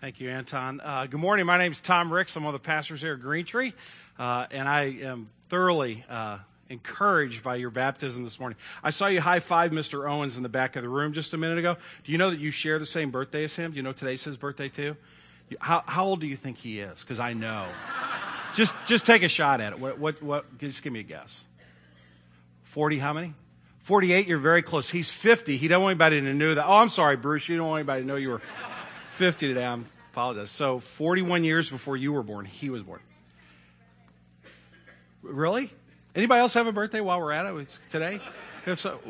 Thank you, Anton. Uh, good morning. My name is Tom Ricks. I'm one of the pastors here at Green Tree, uh, and I am thoroughly uh, encouraged by your baptism this morning. I saw you high five Mr. Owens in the back of the room just a minute ago. Do you know that you share the same birthday as him? Do you know today's his birthday too? How, how old do you think he is? Because I know. just just take a shot at it. What, what what? Just give me a guess. Forty? How many? 48, you're very close. He's 50. He don't want anybody to know that. Oh, I'm sorry, Bruce. You don't want anybody to know you were 50 today. I apologize. So 41 years before you were born, he was born. Really? Anybody else have a birthday while we're at it today? If so,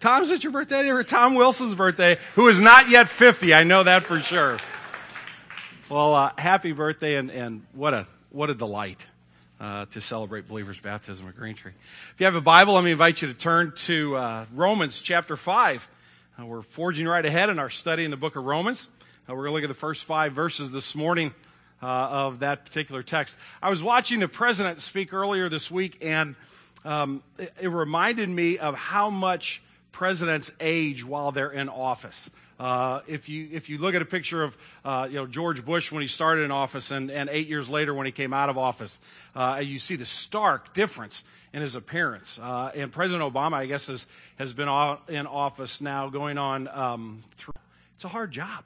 Tom's it your birthday? Or Tom Wilson's birthday, who is not yet 50. I know that for sure. Well, uh, happy birthday and, and what a, what a delight uh, to celebrate believers' baptism at Green Tree. If you have a Bible, let me invite you to turn to uh, Romans chapter 5. Uh, we're forging right ahead in our study in the book of Romans. Uh, we're going to look at the first five verses this morning uh, of that particular text. I was watching the president speak earlier this week, and um, it, it reminded me of how much presidents age while they're in office. Uh, if you if you look at a picture of uh, you know George Bush when he started in office and, and eight years later when he came out of office, uh, you see the stark difference in his appearance. Uh, and President Obama, I guess, has has been in office now going on. Um, through, it's a hard job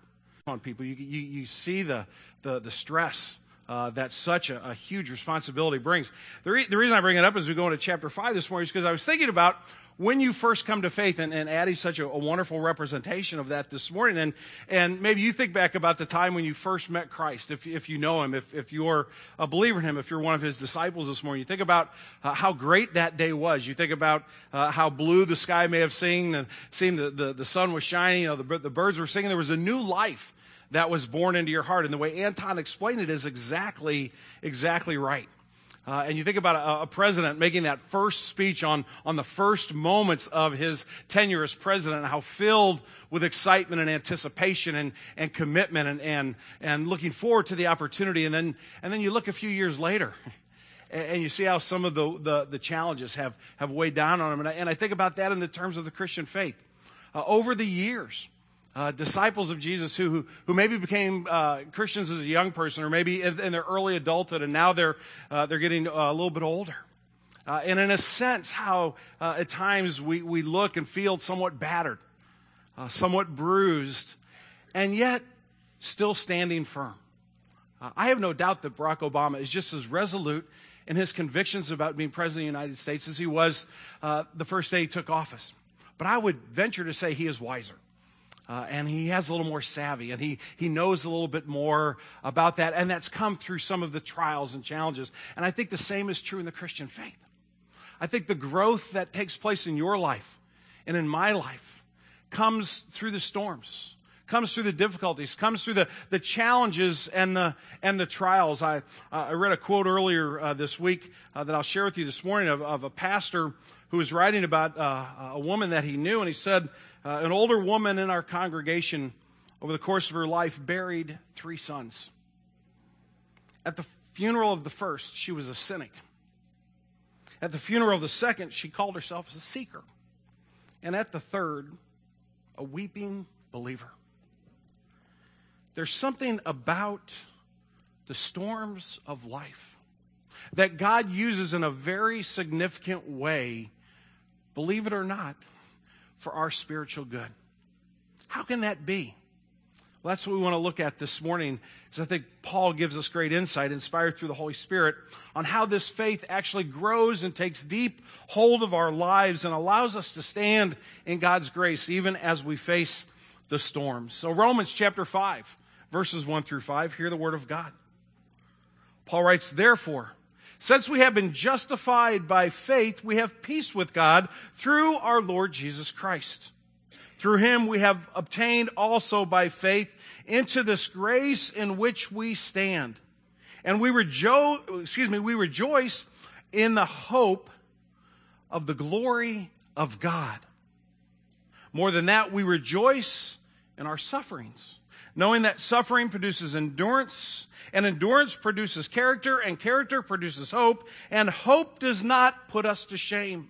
on people. You you, you see the the, the stress. Uh, that such a, a, huge responsibility brings. The, re- the reason I bring it up as we go into chapter 5 this morning is because I was thinking about when you first come to faith, and, and Addie's such a, a, wonderful representation of that this morning, and, and maybe you think back about the time when you first met Christ, if, if you know him, if, if you're a believer in him, if you're one of his disciples this morning, you think about uh, how great that day was. You think about uh, how blue the sky may have seemed, and seemed the, the, the sun was shining, you know, the, the birds were singing. There was a new life that was born into your heart. And the way Anton explained it is exactly, exactly right. Uh, and you think about a, a, president making that first speech on, on the first moments of his tenure as president, how filled with excitement and anticipation and, and commitment and, and, and looking forward to the opportunity. And then, and then you look a few years later and, and you see how some of the, the, the, challenges have, have weighed down on him. And I, and I think about that in the terms of the Christian faith. Uh, over the years, uh, disciples of Jesus who, who, who maybe became uh, Christians as a young person or maybe in, their early adulthood and now they're, uh, they're getting uh, a little bit older. Uh, and in a sense, how uh, at times we, we look and feel somewhat battered, somewhat bruised, and yet still standing firm. I have no doubt that Barack Obama is just as resolute in his convictions about being president of the United States as he was the first day he took office. But I would venture to say he is wiser. Uh, and he has a little more savvy and he, he knows a little bit more about that. And that's come through some of the trials and challenges. And I think the same is true in the Christian faith. I think the growth that takes place in your life and in my life comes through the storms, comes through the difficulties, comes through the, the challenges and the, and the trials. I, uh, I read a quote earlier uh, this week uh, that I'll share with you this morning of, of a pastor who was writing about uh, a woman that he knew, and he said, uh, an older woman in our congregation, over the course of her life, buried three sons. At the funeral of the first, she was a cynic. At the funeral of the second, she called herself a seeker. And at the third, a weeping believer. There's something about the storms of life that God uses in a very significant way, believe it or not, for our spiritual good. How can that be? Well, that's what we want to look at this morning, because I think Paul gives us great insight, inspired through the Holy Spirit, on how this faith actually grows and takes deep hold of our lives and allows us to stand in God's grace, even as we face the storms. So, Romans chapter 5, verses 1 through 5, hear the word of God. Paul writes, Therefore, since we have been justified by faith, we have peace with God through our Lord Jesus Christ. Through him we have obtained also by faith into this grace in which we stand. And we rejoice, excuse me, we rejoice in the hope of the glory of God. More than that, we rejoice in our sufferings, knowing that suffering produces endurance and endurance produces character, and character produces hope, and hope does not put us to shame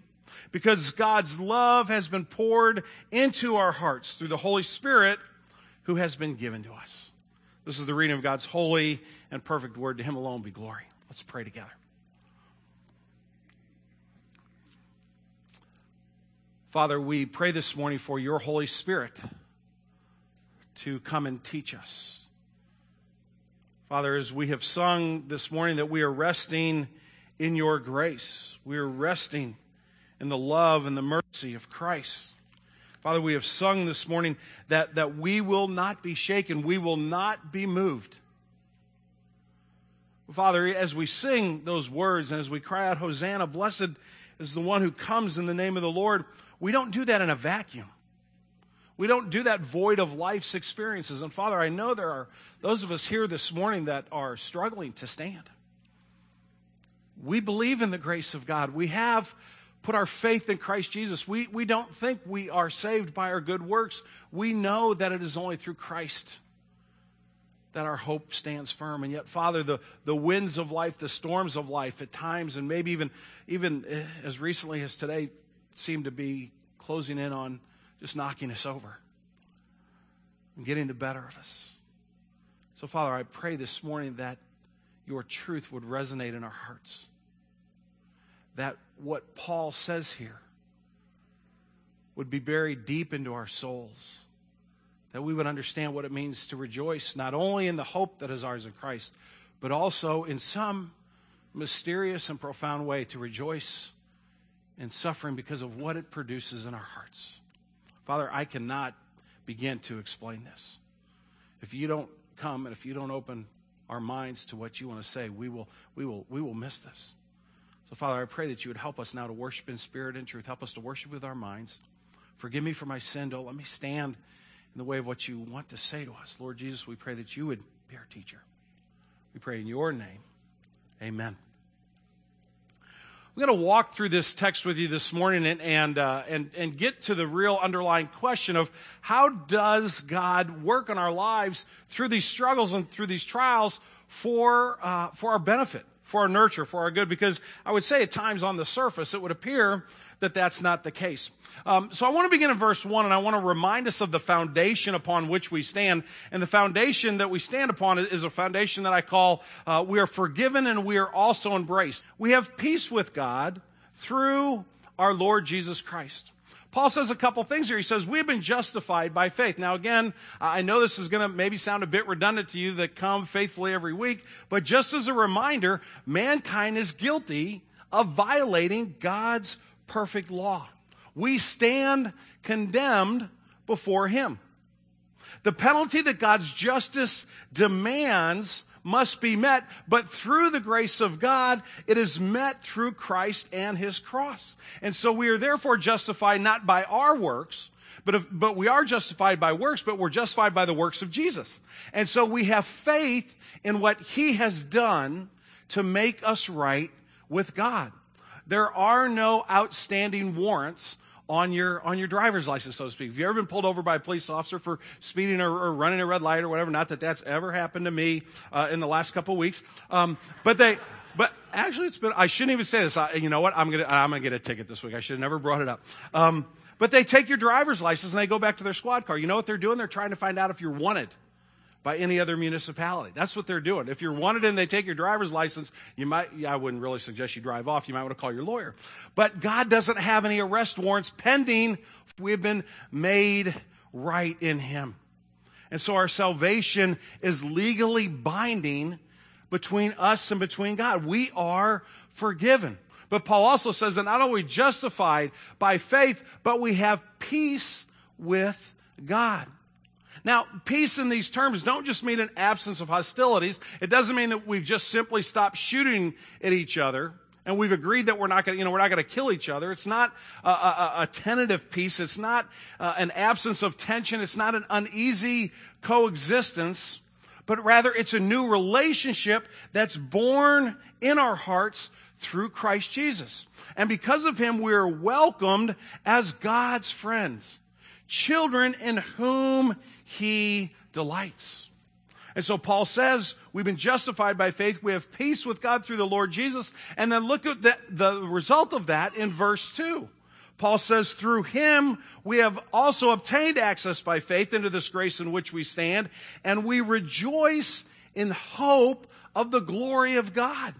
because God's love has been poured into our hearts through the Holy Spirit who has been given to us. This is the reading of God's holy and perfect word. To him alone be glory. Let's pray together. Father, we pray this morning for your Holy Spirit to come and teach us. Father, as we have sung this morning that we are resting in your grace, we are resting in the love and the mercy of Christ. Father, we have sung this morning that, that we will not be shaken, we will not be moved. Father, as we sing those words and as we cry out, Hosanna, blessed is the one who comes in the name of the Lord, we don't do that in a vacuum. We don't do that void of life's experiences. And Father, I know there are those of us here this morning that are struggling to stand. We believe in the grace of God. We have put our faith in Christ Jesus. We, we don't think we are saved by our good works. We know that it is only through Christ that our hope stands firm. And yet, Father, the, the winds of life, the storms of life at times, and maybe even, even as recently as today, seem to be closing in on just knocking us over and getting the better of us. So, Father, I pray this morning that your truth would resonate in our hearts that what Paul says here would be buried deep into our souls. That we would understand what it means to rejoice, not only in the hope that is ours in Christ, but also in some mysterious and profound way to rejoice in suffering because of what it produces in our hearts. Father, I cannot begin to explain this. If you don't come and if you don't open our minds to what you want to say, we will, we will, we will miss this. So, Father, I pray that you would help us now to worship in spirit and truth. Help us to worship with our minds. Forgive me for my sin. Don't let me stand in the way of what you want to say to us. Lord Jesus, we pray that you would be our teacher. We pray in your name. Amen. We're going to walk through this text with you this morning and, and, uh, and, and get to the real underlying question of how does God work in our lives through these struggles and through these trials for, uh, for our benefit for our nurture, for our good, because I would say at times on the surface it would appear that that's not the case. Um, so I want to begin in verse 1 and I want to remind us of the foundation upon which we stand. And the foundation that we stand upon is a foundation that I call uh, we are forgiven and we are also embraced. We have peace with God through our Lord Jesus Christ. Paul says a couple things here. He says, We've been justified by faith. Now, again, I know this is going to maybe sound a bit redundant to you that come faithfully every week, but just as a reminder, mankind is guilty of violating God's perfect law. We stand condemned before Him. The penalty that God's justice demands must be met, but through the grace of God, it is met through Christ and his cross. And so we are therefore justified not by our works, but, if, but we are justified by works, but we're justified by the works of Jesus. And so we have faith in what he has done to make us right with God. There are no outstanding warrants on your on your driver's license, so to speak. Have you ever been pulled over by a police officer for speeding or, or running a red light or whatever? Not that that's ever happened to me uh, in the last couple of weeks, um, but they. But actually, it's been. I shouldn't even say this. I, you know what? I'm gonna. I'm gonna get a ticket this week. I should have never brought it up. Um, but they take your driver's license and they go back to their squad car. You know what they're doing? They're trying to find out if you're wanted by any other municipality. That's what they're doing. If you're wanted and they take your driver's license, you might, yeah, I wouldn't really suggest you drive off. You might want to call your lawyer. But God doesn't have any arrest warrants pending. We've been made right in Him. And so our salvation is legally binding between us and between God. We are forgiven. But Paul also says that not only justified by faith, but we have peace with God. Now, peace in these terms don't just mean an absence of hostilities. It doesn't mean that we've just simply stopped shooting at each other and we've agreed that we're not going to, you know, we're not going to kill each other. It's not a, a, a tentative peace. It's not uh, an absence of tension. It's not an uneasy coexistence, but rather it's a new relationship that's born in our hearts through Christ Jesus. And because of him, we're welcomed as God's friends, children in whom he delights. And so Paul says, we've been justified by faith. We have peace with God through the Lord Jesus. And then look at the, the result of that in verse 2. Paul says, through him we have also obtained access by faith into this grace in which we stand, and we rejoice in hope of the glory of God.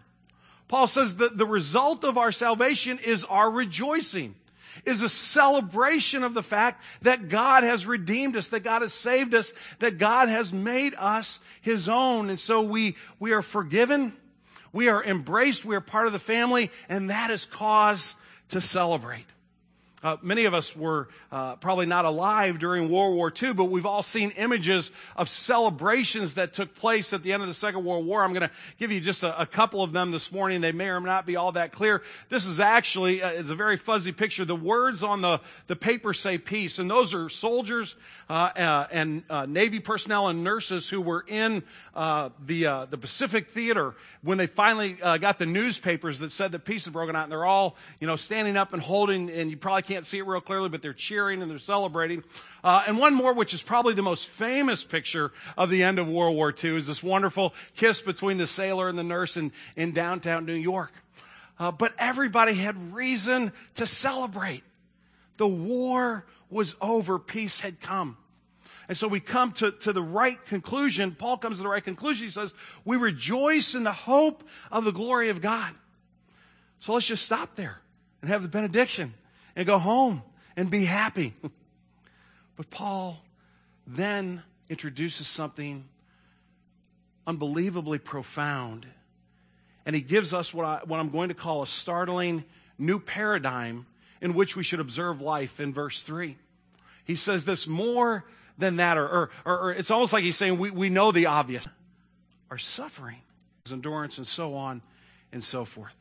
Paul says that the result of our salvation is our rejoicing, is a celebration of the fact that God has redeemed us, that God has saved us, that God has made us his own. And so we, we are forgiven, we are embraced, we are part of the family, and that is cause to celebrate. Uh, many of us were uh, probably not alive during World War II, but we've all seen images of celebrations that took place at the end of the Second World War. I'm going to give you just a, a, couple of them this morning. They may or may not be all that clear. This is actually uh, it's a very fuzzy picture. The words on the the paper say peace, and those are soldiers uh, uh, and uh, Navy personnel and nurses who were in the the Pacific Theater when they finally got the newspapers that said that peace had broken out, and they're all you know standing up and holding, and you probably can't can't see it real clearly, but they're cheering and they're celebrating. Uh, and one more, which is probably the most famous picture of the end of World War II, is this wonderful kiss between the sailor and the nurse in, in downtown New York. Uh, but everybody had reason to celebrate. The war was over. Peace had come. And so we come to, to the right conclusion. Paul comes to the right conclusion. He says, we rejoice in the hope of the glory of God. So let's just stop there and have the benediction and go home and be happy. but Paul then introduces something unbelievably profound. And he gives us what, I, what I'm going to call a startling new paradigm in which we should observe life in verse 3. He says this more than that, or, or, or it's almost like he's saying we, we know the obvious. Our suffering, endurance, and so on and so forth.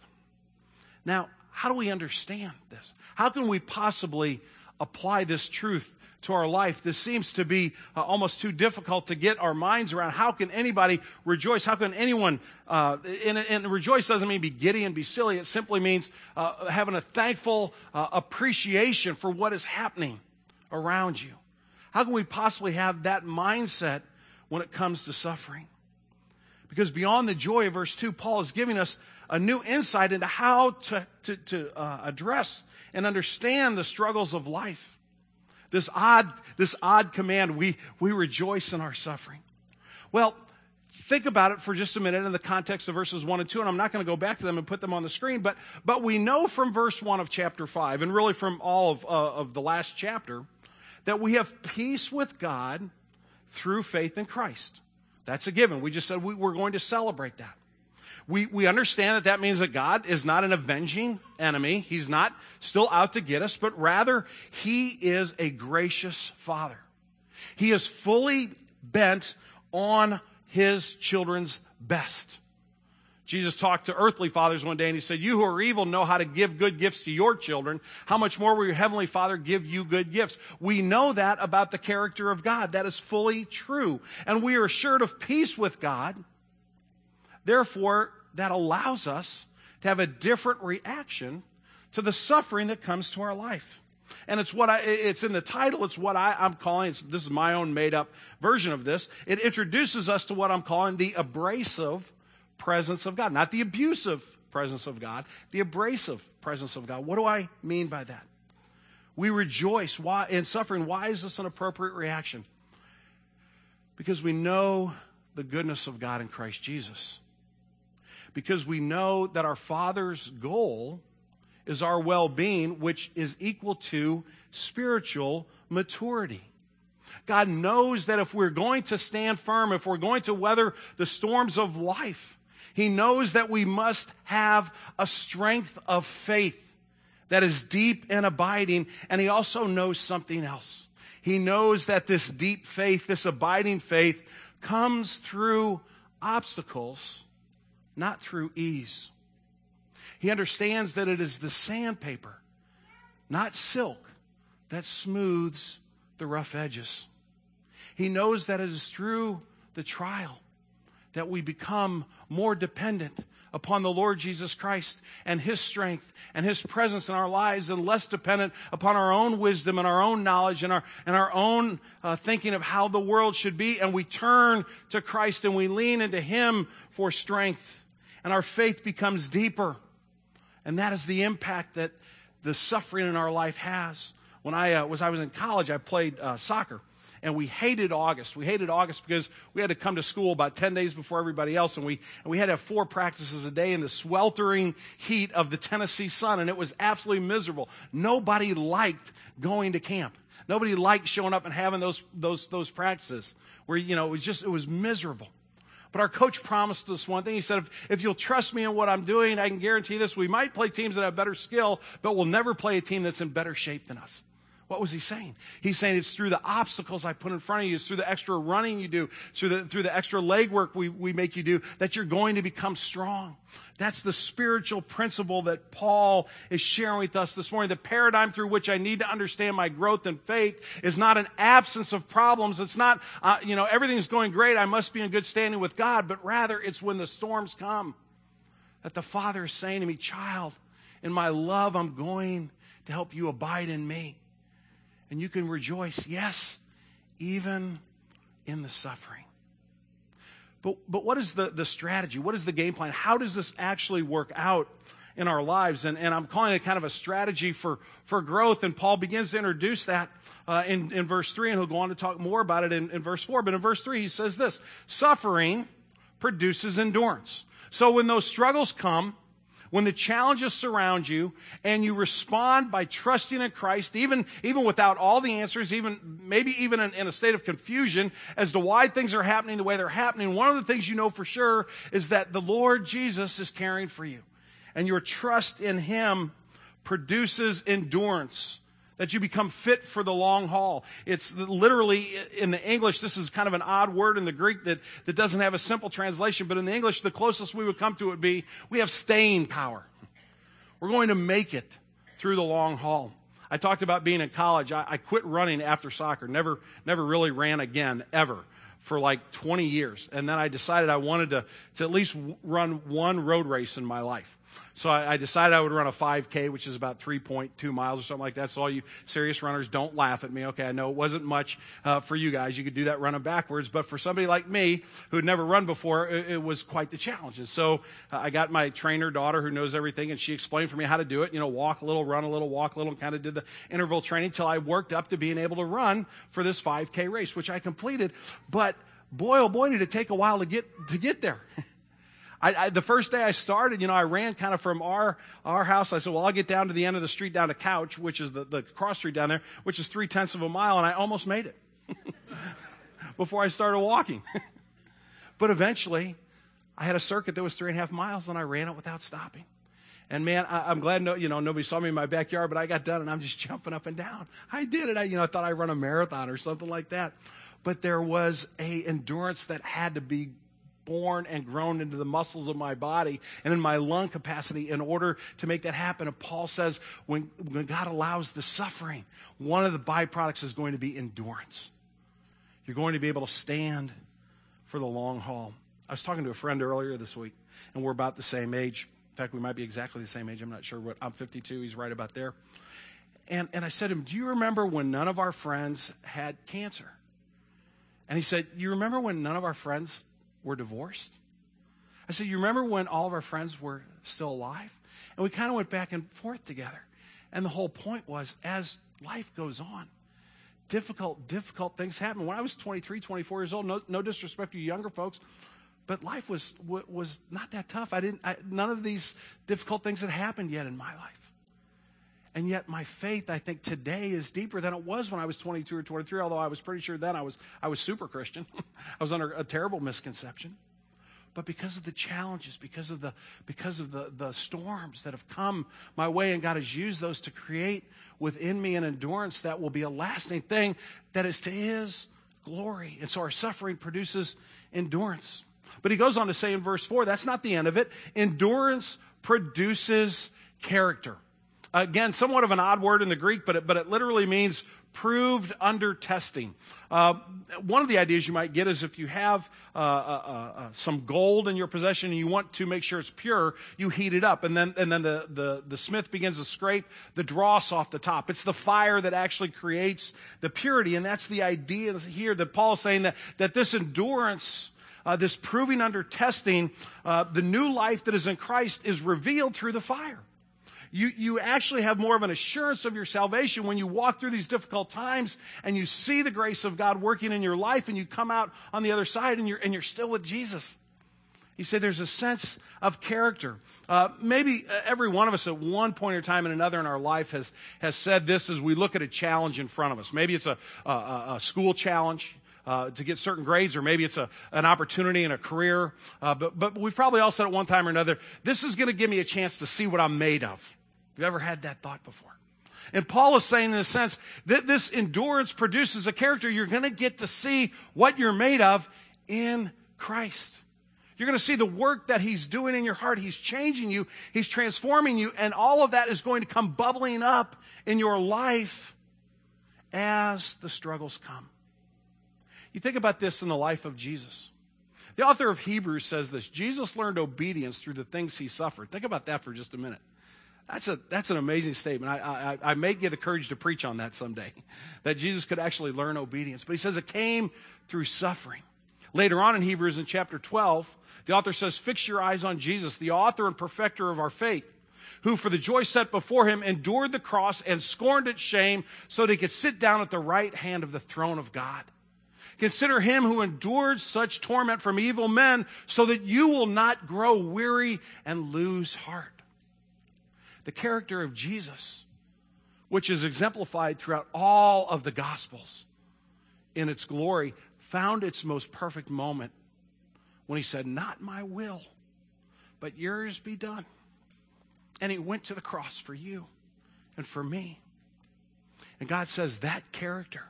Now, how do we understand this? How can we possibly apply this truth to our life? This seems to be uh, almost too difficult to get our minds around. How can anybody rejoice? How can anyone, uh, and, and, rejoice doesn't mean be giddy and be silly. It simply means uh, having a thankful uh, appreciation for what is happening around you. How can we possibly have that mindset when it comes to suffering? Because beyond the joy of verse 2, Paul is giving us a new insight into how to, to, to uh, address and understand the struggles of life. This odd, this odd command, we, we rejoice in our suffering. Well, think about it for just a minute in the context of verses 1 and 2, and I'm not going to go back to them and put them on the screen, but, but we know from verse 1 of chapter 5, and really from all of, uh, of the last chapter, that we have peace with God through faith in Christ. That's a given. We just said we, we're going to celebrate that. We, we understand that that means that God is not an avenging enemy. He's not still out to get us, but rather he is a gracious father. He is fully bent on his children's best. Jesus talked to earthly fathers one day and he said, You who are evil know how to give good gifts to your children. How much more will your heavenly father give you good gifts? We know that about the character of God. That is fully true. And we are assured of peace with God Therefore, that allows us to have a different reaction to the suffering that comes to our life. And it's what I, it's in the title. It's what I, am calling, this is my own made up version of this. It introduces us to what I'm calling the abrasive presence of God. Not the abusive presence of God, the abrasive presence of God. What do I mean by that? We rejoice why, in suffering. Why is this an appropriate reaction? Because we know the goodness of God in Christ Jesus because we know that our Father's goal is our well being, which is equal to spiritual maturity. God knows that if we're going to stand firm, if we're going to weather the storms of life, He knows that we must have a strength of faith that is deep and abiding. And He also knows something else. He knows that this deep faith, this abiding faith, comes through obstacles not through ease. He understands that it is the sandpaper, not silk, that smooths the rough edges. He knows that it is through the trial that we become more dependent upon the Lord Jesus Christ and His strength and His presence in our lives and less dependent upon our own wisdom and our own knowledge and our, and our own uh, thinking of how the world should be. And we turn to Christ and we lean into Him for strength and our faith becomes deeper. And that is the impact that, the suffering in our life has. When I uh, was I was in college, I played uh, soccer, and we hated August. We hated August because we had to come to school about 10 days before everybody else, and we, and we had to have four practices a day in the sweltering heat of the Tennessee sun, and it was absolutely miserable. Nobody liked going to camp. Nobody liked showing up and having those, those, those practices where, you know, it was just, it was miserable. But our coach promised us one thing. He said, if, if, you'll trust me in what I'm doing, I can guarantee this. We might play teams that have better skill, but we'll never play a team that's in better shape than us. What was he saying? He's saying it's through the obstacles I put in front of you, it's through the extra running you do, through the, through the extra leg work we, we make you do, that you're going to become strong. That's the spiritual principle that Paul is sharing with us this morning. The paradigm through which I need to understand my growth in faith is not an absence of problems. It's not, uh, you know, everything's going great. I must be in good standing with God, but rather it's when the storms come that the Father is saying to me, child, in my love, I'm going to help you abide in me and you can rejoice, yes, even in the suffering. But, but what is the, the strategy? What is the game plan? How does this actually work out in our lives? And, and I'm calling it kind of a strategy for, for growth. And Paul begins to introduce that uh, in, in verse 3, and he'll go on to talk more about it in, in verse 4. But in verse 3, he says this Suffering produces endurance. So when those struggles come, when the challenges surround you and you respond by trusting in Christ, even, even without all the answers, even, maybe even in, in a state of confusion as to why things are happening the way they're happening, one of the things you know for sure is that the Lord Jesus is caring for you. And your trust in Him produces endurance that you become fit for the long haul. It's literally in the English, this is kind of an odd word in the Greek that, that doesn't have a simple translation, but in the English, the closest we would come to it would be we have staying power. We're going to make it through the long haul. I talked about being in college. I, I quit running after soccer, never, never really ran again, ever for like 20 years. And then I decided I wanted to, to at least run one road race in my life. So I, I, decided I would run a 5K, which is about 3.2 miles or something like that. So all you serious runners, don't laugh at me. Okay, I know it wasn't much uh, for you guys. You could do that running backwards, but for somebody like me who had never run before, it, it was quite the challenge. And so uh, I got my trainer daughter who knows everything, and she explained for me how to do it. You know, walk a little, run a little, walk a little, kind of did the interval training until I worked up to being able to run for this 5K race, which I completed. But boy, oh boy, did it take a while to get to get there. I, I, the first day I started, you know, I ran kind of from our, our house. I said, well, I'll get down to the end of the street down to Couch, which is the, the cross street down there, which is three tenths of a mile. And I almost made it before I started walking. but eventually I had a circuit that was three and a half miles and I ran it without stopping. And man, I, am glad no, you know nobody saw me in my backyard, but I got done and I'm just jumping up and down. I did it. I you know I thought I'd run a marathon or something like that, but there was a endurance that had to be born and grown into the muscles of my body and in my lung capacity in order to make that happen. And Paul says when, when God allows the suffering, one of the byproducts is going to be endurance. You're going to be able to stand for the long haul. I was talking to a friend earlier this week, and we're about the same age. In fact, we might be exactly the same age. I'm not sure what. I'm 52. He's right about there. And, and I said to him, Do you remember when none of our friends had cancer? And he said, You remember when none of our friends were divorced. I said, You remember when all of our friends were still alive? And we kind of went back and forth together. And the whole point was as life goes on, difficult, difficult things happen. When I was 23, 24 years old, no, no disrespect to you younger folks, but life was, was not that tough. I didn't, I, none of these difficult things had happened yet in my life. And yet my faith, I think today is deeper than it was when I was 22 or 23, although I was pretty sure then I was, I was super Christian. I was under a terrible misconception. But because of the challenges, because of the, because of the, the storms that have come my way, and God has used those to create within me an endurance that will be a lasting thing that is to His glory. And so our suffering produces endurance. But he goes on to say in verse 4, that's not the end of it. Endurance produces character. Again, somewhat of an odd word in the Greek, but it, but it literally means proved under testing. Uh, one of the ideas you might get is if you have uh, uh, uh, uh, some gold in your possession and you want to make sure it's pure, you heat it up, and then and then the, the the smith begins to scrape the dross off the top. It's the fire that actually creates the purity, and that's the idea here that Paul is saying that that this endurance. Uh, this proving under testing, the new life that is in Christ is revealed through the fire You, you actually have more of an assurance of your salvation when you walk through these difficult times and you see the grace of God working in your life and you come out on the other side and you're, and you're still with Jesus. You say there's a sense of character. Uh, maybe uh, every one of us at one point or time and another in our life has, has said this as we look at a challenge in front of us. Maybe it's a, a, a school challenge. Uh, to get certain grades, or maybe it's a, an opportunity in a career. Uh, but, but we've probably all said at one time or another, this is going to give me a chance to see what I'm made of. Have you ever had that thought before? And Paul is saying in a sense that this endurance produces a character. You're going to get to see what you're made of in Christ. You're going to see the work that He's doing in your heart. He's changing you. He's transforming you. And all of that is going to come bubbling up in your life as the struggles come. You think about this in the life of Jesus. The author of Hebrews says this Jesus learned obedience through the things he suffered. Think about that for just a minute. That's, a, that's an amazing statement. I, I, I may get the courage to preach on that someday, that Jesus could actually learn obedience. But he says it came through suffering. Later on in Hebrews in chapter 12, the author says, Fix your eyes on Jesus, the author and perfecter of our faith, who for the joy set before him endured the cross and scorned its shame so that he could sit down at the right hand of the throne of God. Consider him who endured such torment from evil men so that you will not grow weary and lose heart. The character of Jesus, which is exemplified throughout all of the Gospels in its glory, found its most perfect moment when he said, Not my will, but yours be done. And he went to the cross for you and for me. And God says that character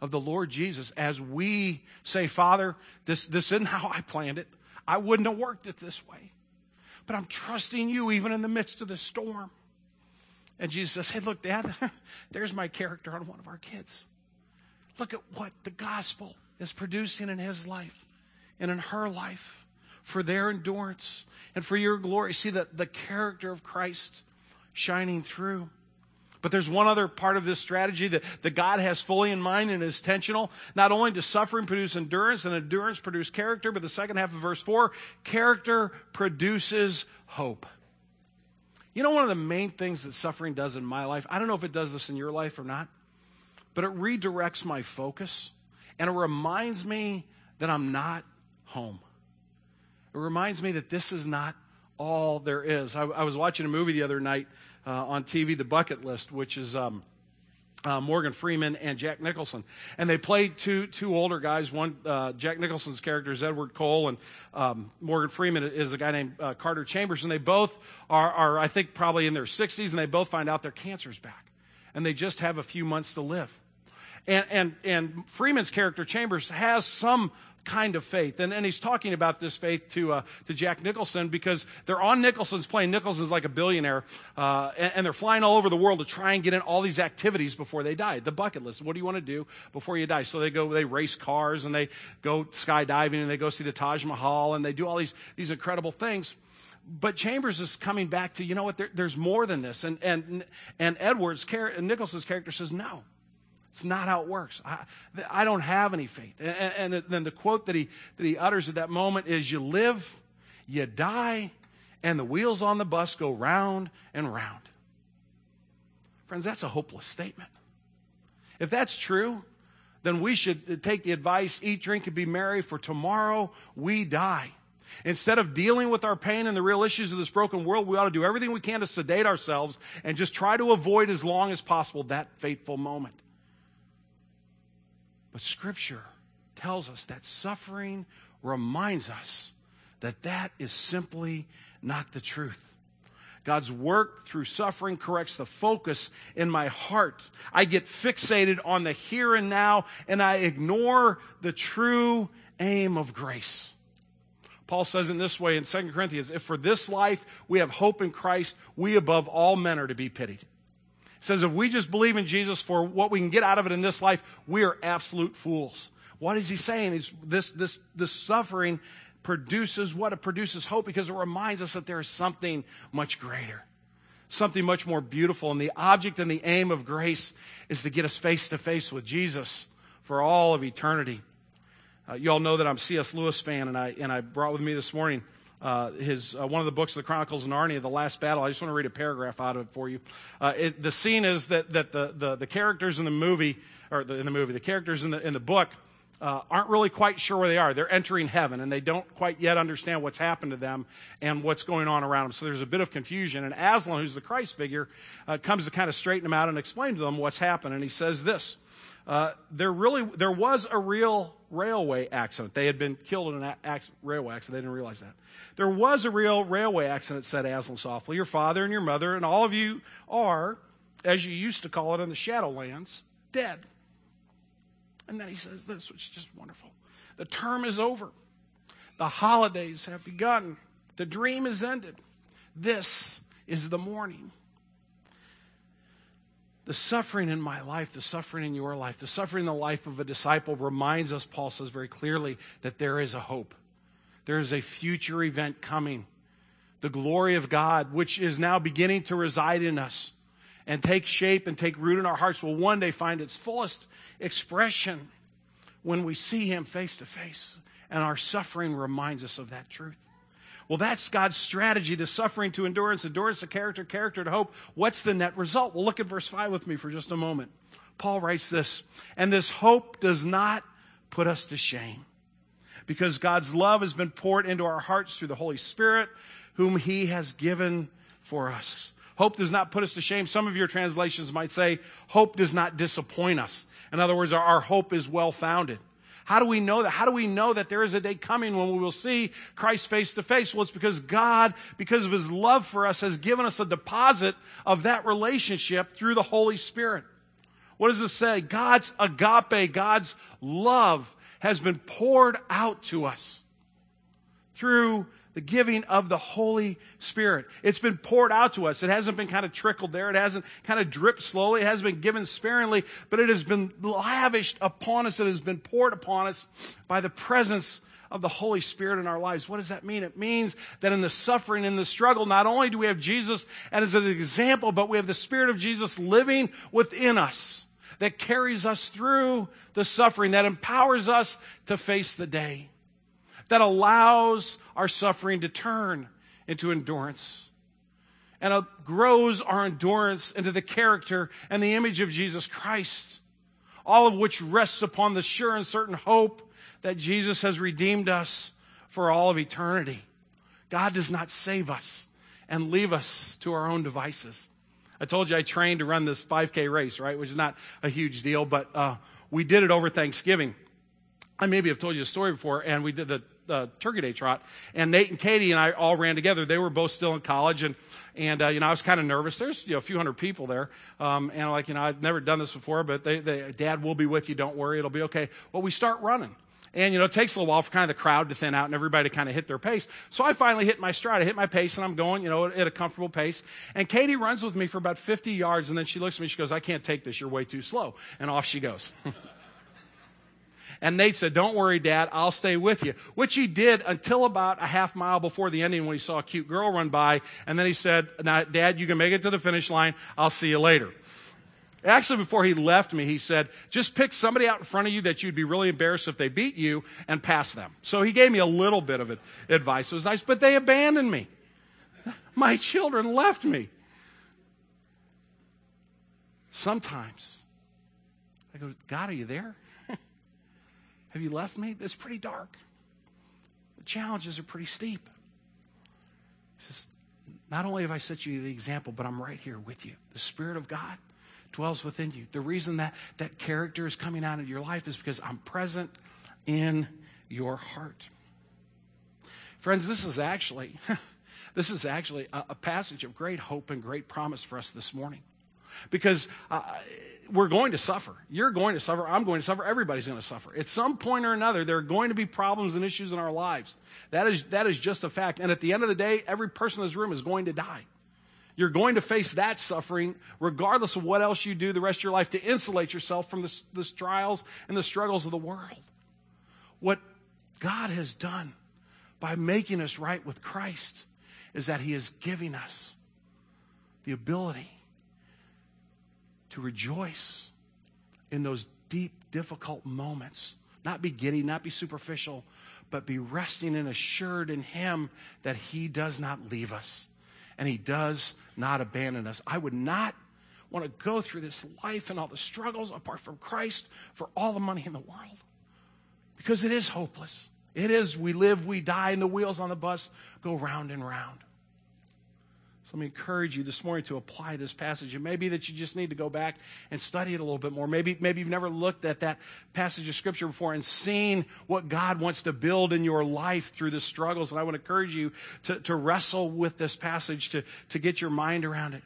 of the Lord Jesus, as we say, Father, this, this isn't how I planned it. I wouldn't have worked it this way. But I'm trusting you even in the midst of the storm. And Jesus says, Hey, look, Dad, there's my character on one of our kids. Look at what the gospel is producing in his life and in her life for their endurance and for your glory. See the, the character of Christ shining through. But there's one other part of this strategy that, that God has fully in mind and is intentional. Not only does suffering produce endurance and endurance produce character, but the second half of verse 4 character produces hope. You know, one of the main things that suffering does in my life, I don't know if it does this in your life or not, but it redirects my focus and it reminds me that I'm not home. It reminds me that this is not all there is. I, I was watching a movie the other night uh, on TV, The Bucket List, which is um, uh, Morgan Freeman and Jack Nicholson, and they played two two older guys. One uh, Jack Nicholson's character is Edward Cole, and um, Morgan Freeman is a guy named uh, Carter Chambers, and they both are, are I think probably in their 60s, and they both find out their cancer's back, and they just have a few months to live. And, and, and Freeman's character, Chambers, has some kind of faith. And, and he's talking about this faith to, uh, to Jack Nicholson because they're on Nicholson's plane. Nicholson's like a billionaire, uh, and, and, they're flying all over the world to try and get in all these activities before they die. The bucket list. What do you want to do before you die? So they go, they race cars and they go skydiving and they go see the Taj Mahal and they do all these, these incredible things. But Chambers is coming back to, you know what, there, there's more than this. And, and, and Edwards, Nicholson's character says, no. It's not how it works. I, I don't have any faith. And, and, then the quote that he, that he utters at that moment is You live, you die, and the wheels on the bus go round and round. Friends, that's a hopeless statement. If that's true, then we should uh, take the advice eat, drink, and be merry, for tomorrow we die. Instead of dealing with our pain and the real issues of this broken world, we ought to do everything we can to sedate ourselves and just try to avoid as long as possible that fateful moment. But Scripture tells us that suffering reminds us that that is simply not the truth. God's work through suffering corrects the focus in my heart. I get fixated on the here and now and I ignore the true aim of grace. Paul says in this way in 2 Corinthians, if for this life we have hope in Christ, we above all men are to be pitied says if we just believe in Jesus for what we can get out of it in this life, we are absolute fools. What is he saying? Is this, this, this suffering produces what? It produces hope because it reminds us that there is something much greater, something much more beautiful. And the object and the aim of grace is to get us face to face with Jesus for all of eternity. Uh, you all know that I'm C.S. Lewis fan, and I, and I brought with me this morning uh, his uh, one of the books of the Chronicles of Narnia, The Last Battle. I just want to read a paragraph out of it for you. Uh, it, the scene is that, that the, the, the characters in the movie, or the, in the movie, the characters in the, in the book uh, aren't really quite sure where they are. They're entering heaven and they don't quite yet understand what's happened to them and what's going on around them. So there's a bit of confusion. And Aslan, who's the Christ figure, uh, comes to kind of straighten them out and explain to them what's happened. And he says this. Uh, there really, there was a real railway accident. They had been killed in an railway accident. They didn't realize that. There was a real railway accident, said Aslan softly. Your father and your mother and all of you are, as you used to call it in the Shadowlands, dead. And then he says this, which is just wonderful. The term is over. The holidays have begun. The dream is ended. This is the morning. The suffering in my life, the suffering in your life, the suffering in the life of a disciple reminds us, Paul says very clearly, that there is a hope. There is a future event coming. The glory of God, which is now beginning to reside in us and take shape and take root in our hearts, will one day find its fullest expression when we see Him face to face. And our suffering reminds us of that truth. Well, that's God's strategy to suffering to endurance, endurance to character, character to hope. What's the net result? Well, look at verse 5 with me for just a moment. Paul writes this, and this hope does not put us to shame because God's love has been poured into our hearts through the Holy Spirit, whom He has given for us. Hope does not put us to shame. Some of your translations might say, hope does not disappoint us. In other words, our, our hope is well founded. How do we know that? How do we know that there is a day coming when we will see Christ face to face? Well, it's because God, because of his love for us, has given us a deposit of that relationship through the Holy Spirit. What does it say? God's agape, God's love has been poured out to us through the giving of the Holy Spirit. It's been poured out to us. It hasn't been kind of trickled there. It hasn't kind of dripped slowly. It hasn't been given sparingly, but it has been lavished upon us. It has been poured upon us by the presence of the Holy Spirit in our lives. What does that mean? It means that in the suffering, in the struggle, not only do we have Jesus as an example, but we have the Spirit of Jesus living within us that carries us through the suffering, that empowers us to face the day that allows our suffering to turn into endurance and grows our endurance into the character and the image of Jesus Christ, all of which rests upon the sure and certain hope that Jesus has redeemed us for all of eternity. God does not save us and leave us to our own devices. I told you I trained to run this 5K race, right? Which is not a huge deal, but uh, we did it over Thanksgiving. I maybe have told you a story before, and we did the uh, Turkey Day trot, and Nate and Katie and I all ran together. They were both still in college, and and uh, you know I was kind of nervous. There's you know a few hundred people there, um, and like you know I've never done this before, but they, they, Dad will be with you. Don't worry, it'll be okay. Well, we start running. And, you know, it takes a little while for kind of the crowd to thin out and everybody to kind of hit their pace. So I finally hit my stride. I hit my pace and I'm going, you know, at a comfortable pace. And Katie runs with me for about 50 yards and then she looks at me, she goes, I can't take this. You're way too slow. And off she goes. And Nate said, don't worry, dad, I'll stay with you. Which he did until about a half mile before the ending when he saw a cute girl run by. And then he said, now, dad, you can make it to the finish line. I'll see you later. Actually, before he left me, he said, just pick somebody out in front of you that you'd be really embarrassed if they beat you and pass them. So he gave me a little bit of advice. It was nice, but they abandoned me. My children left me. Sometimes I go, God, are you there? Have you left me? It's pretty dark. The challenges are pretty steep. He says, Not only have I set you the example, but I'm right here with you. The Spirit of God dwells within you. The reason that that character is coming out of your life is because I'm present in your heart. Friends, this is actually this is actually a, a passage of great hope and great promise for us this morning. Because uh, we're going to suffer. You're going to suffer. I'm going to suffer. Everybody's going to suffer. At some point or another, there are going to be problems and issues in our lives. That is, that is just a fact. And at the end of the day, every person in this room is going to die. You're going to face that suffering regardless of what else you do the rest of your life to insulate yourself from the, trials and the struggles of the world. What God has done by making us right with Christ is that He is giving us the ability to rejoice in those deep, difficult moments Not be giddy, not be superficial, but be resting and assured in Him that He does not leave us and He does not abandon us. I would not want to go through this life and all the struggles apart from Christ for all the money in the world because it is hopeless. It is, we live, we die, and the wheels on the bus go round and round. So let me encourage you this morning to apply this passage. It may be that you just need to go back and study it a little bit more. Maybe, maybe you've never looked at that passage of scripture before and seen what God wants to build in your life through the struggles. And I would encourage you to, to wrestle with this passage to, to get your mind around it.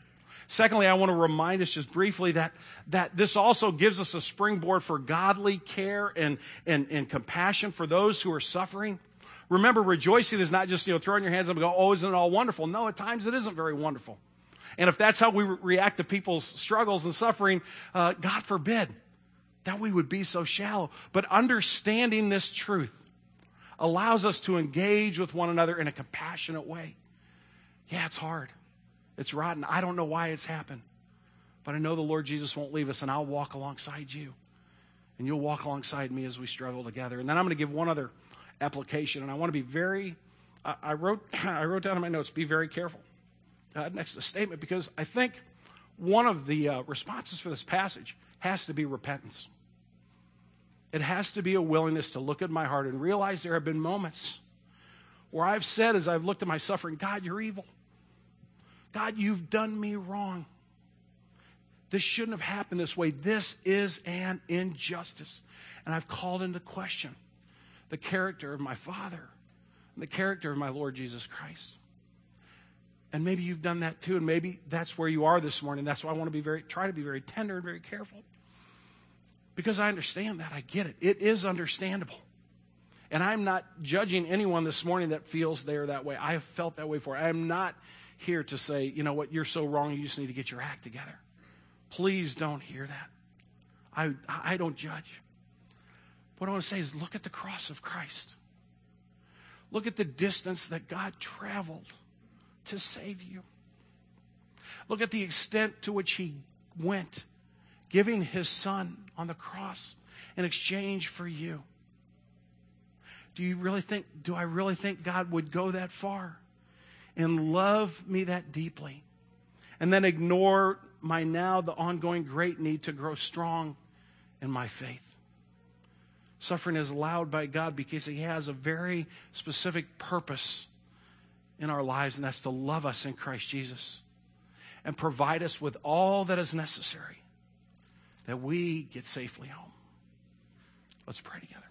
Secondly, I want to remind us just briefly that, that this also gives us a springboard for godly care and, and, and compassion for those who are suffering. Remember, rejoicing is not just, you know, throwing your hands up and go, oh, isn't it all wonderful? No, at times it isn't very wonderful. And if that's how we re- react to people's struggles and suffering, uh, God forbid that we would be so shallow. But understanding this truth allows us to engage with one another in a compassionate way. Yeah, it's hard. It's rotten. I don't know why it's happened. But I know the Lord Jesus won't leave us, and I'll walk alongside you. And you'll walk alongside me as we struggle together. And then I'm going to give one other application, and I want to be very, I, wrote, I wrote down in my notes, be very careful uh, next to the statement, because I think one of the uh, responses for this passage has to be repentance. It has to be a willingness to look at my heart and realize there have been moments where I've said, as I've looked at my suffering, God, you're evil. God, you've done me wrong. This shouldn't have happened this way. This is an injustice. And I've called into question the character of my Father and the character of my Lord Jesus Christ. And maybe you've done that too, and maybe that's where you are this morning. That's why I want to be very try to be very tender and very careful. Because I understand that. I get it. It is understandable. And I'm not judging anyone this morning that feels they're that way. I have felt that way before. I am not here to say, you know what, you're so wrong, you just need to get your act together. Please don't hear that. I, I don't judge. What I want to say is look at the cross of Christ. Look at the distance that God traveled to save you. Look at the extent to which He went, giving His Son on the cross in exchange for you. Do you really think, do I really think God would go that far? and love me that deeply, and then ignore my now the ongoing great need to grow strong in my faith. Suffering is allowed by God because He has a very specific purpose in our lives, and that's to love us in Christ Jesus and provide us with all that is necessary that we get safely home. Let's pray together.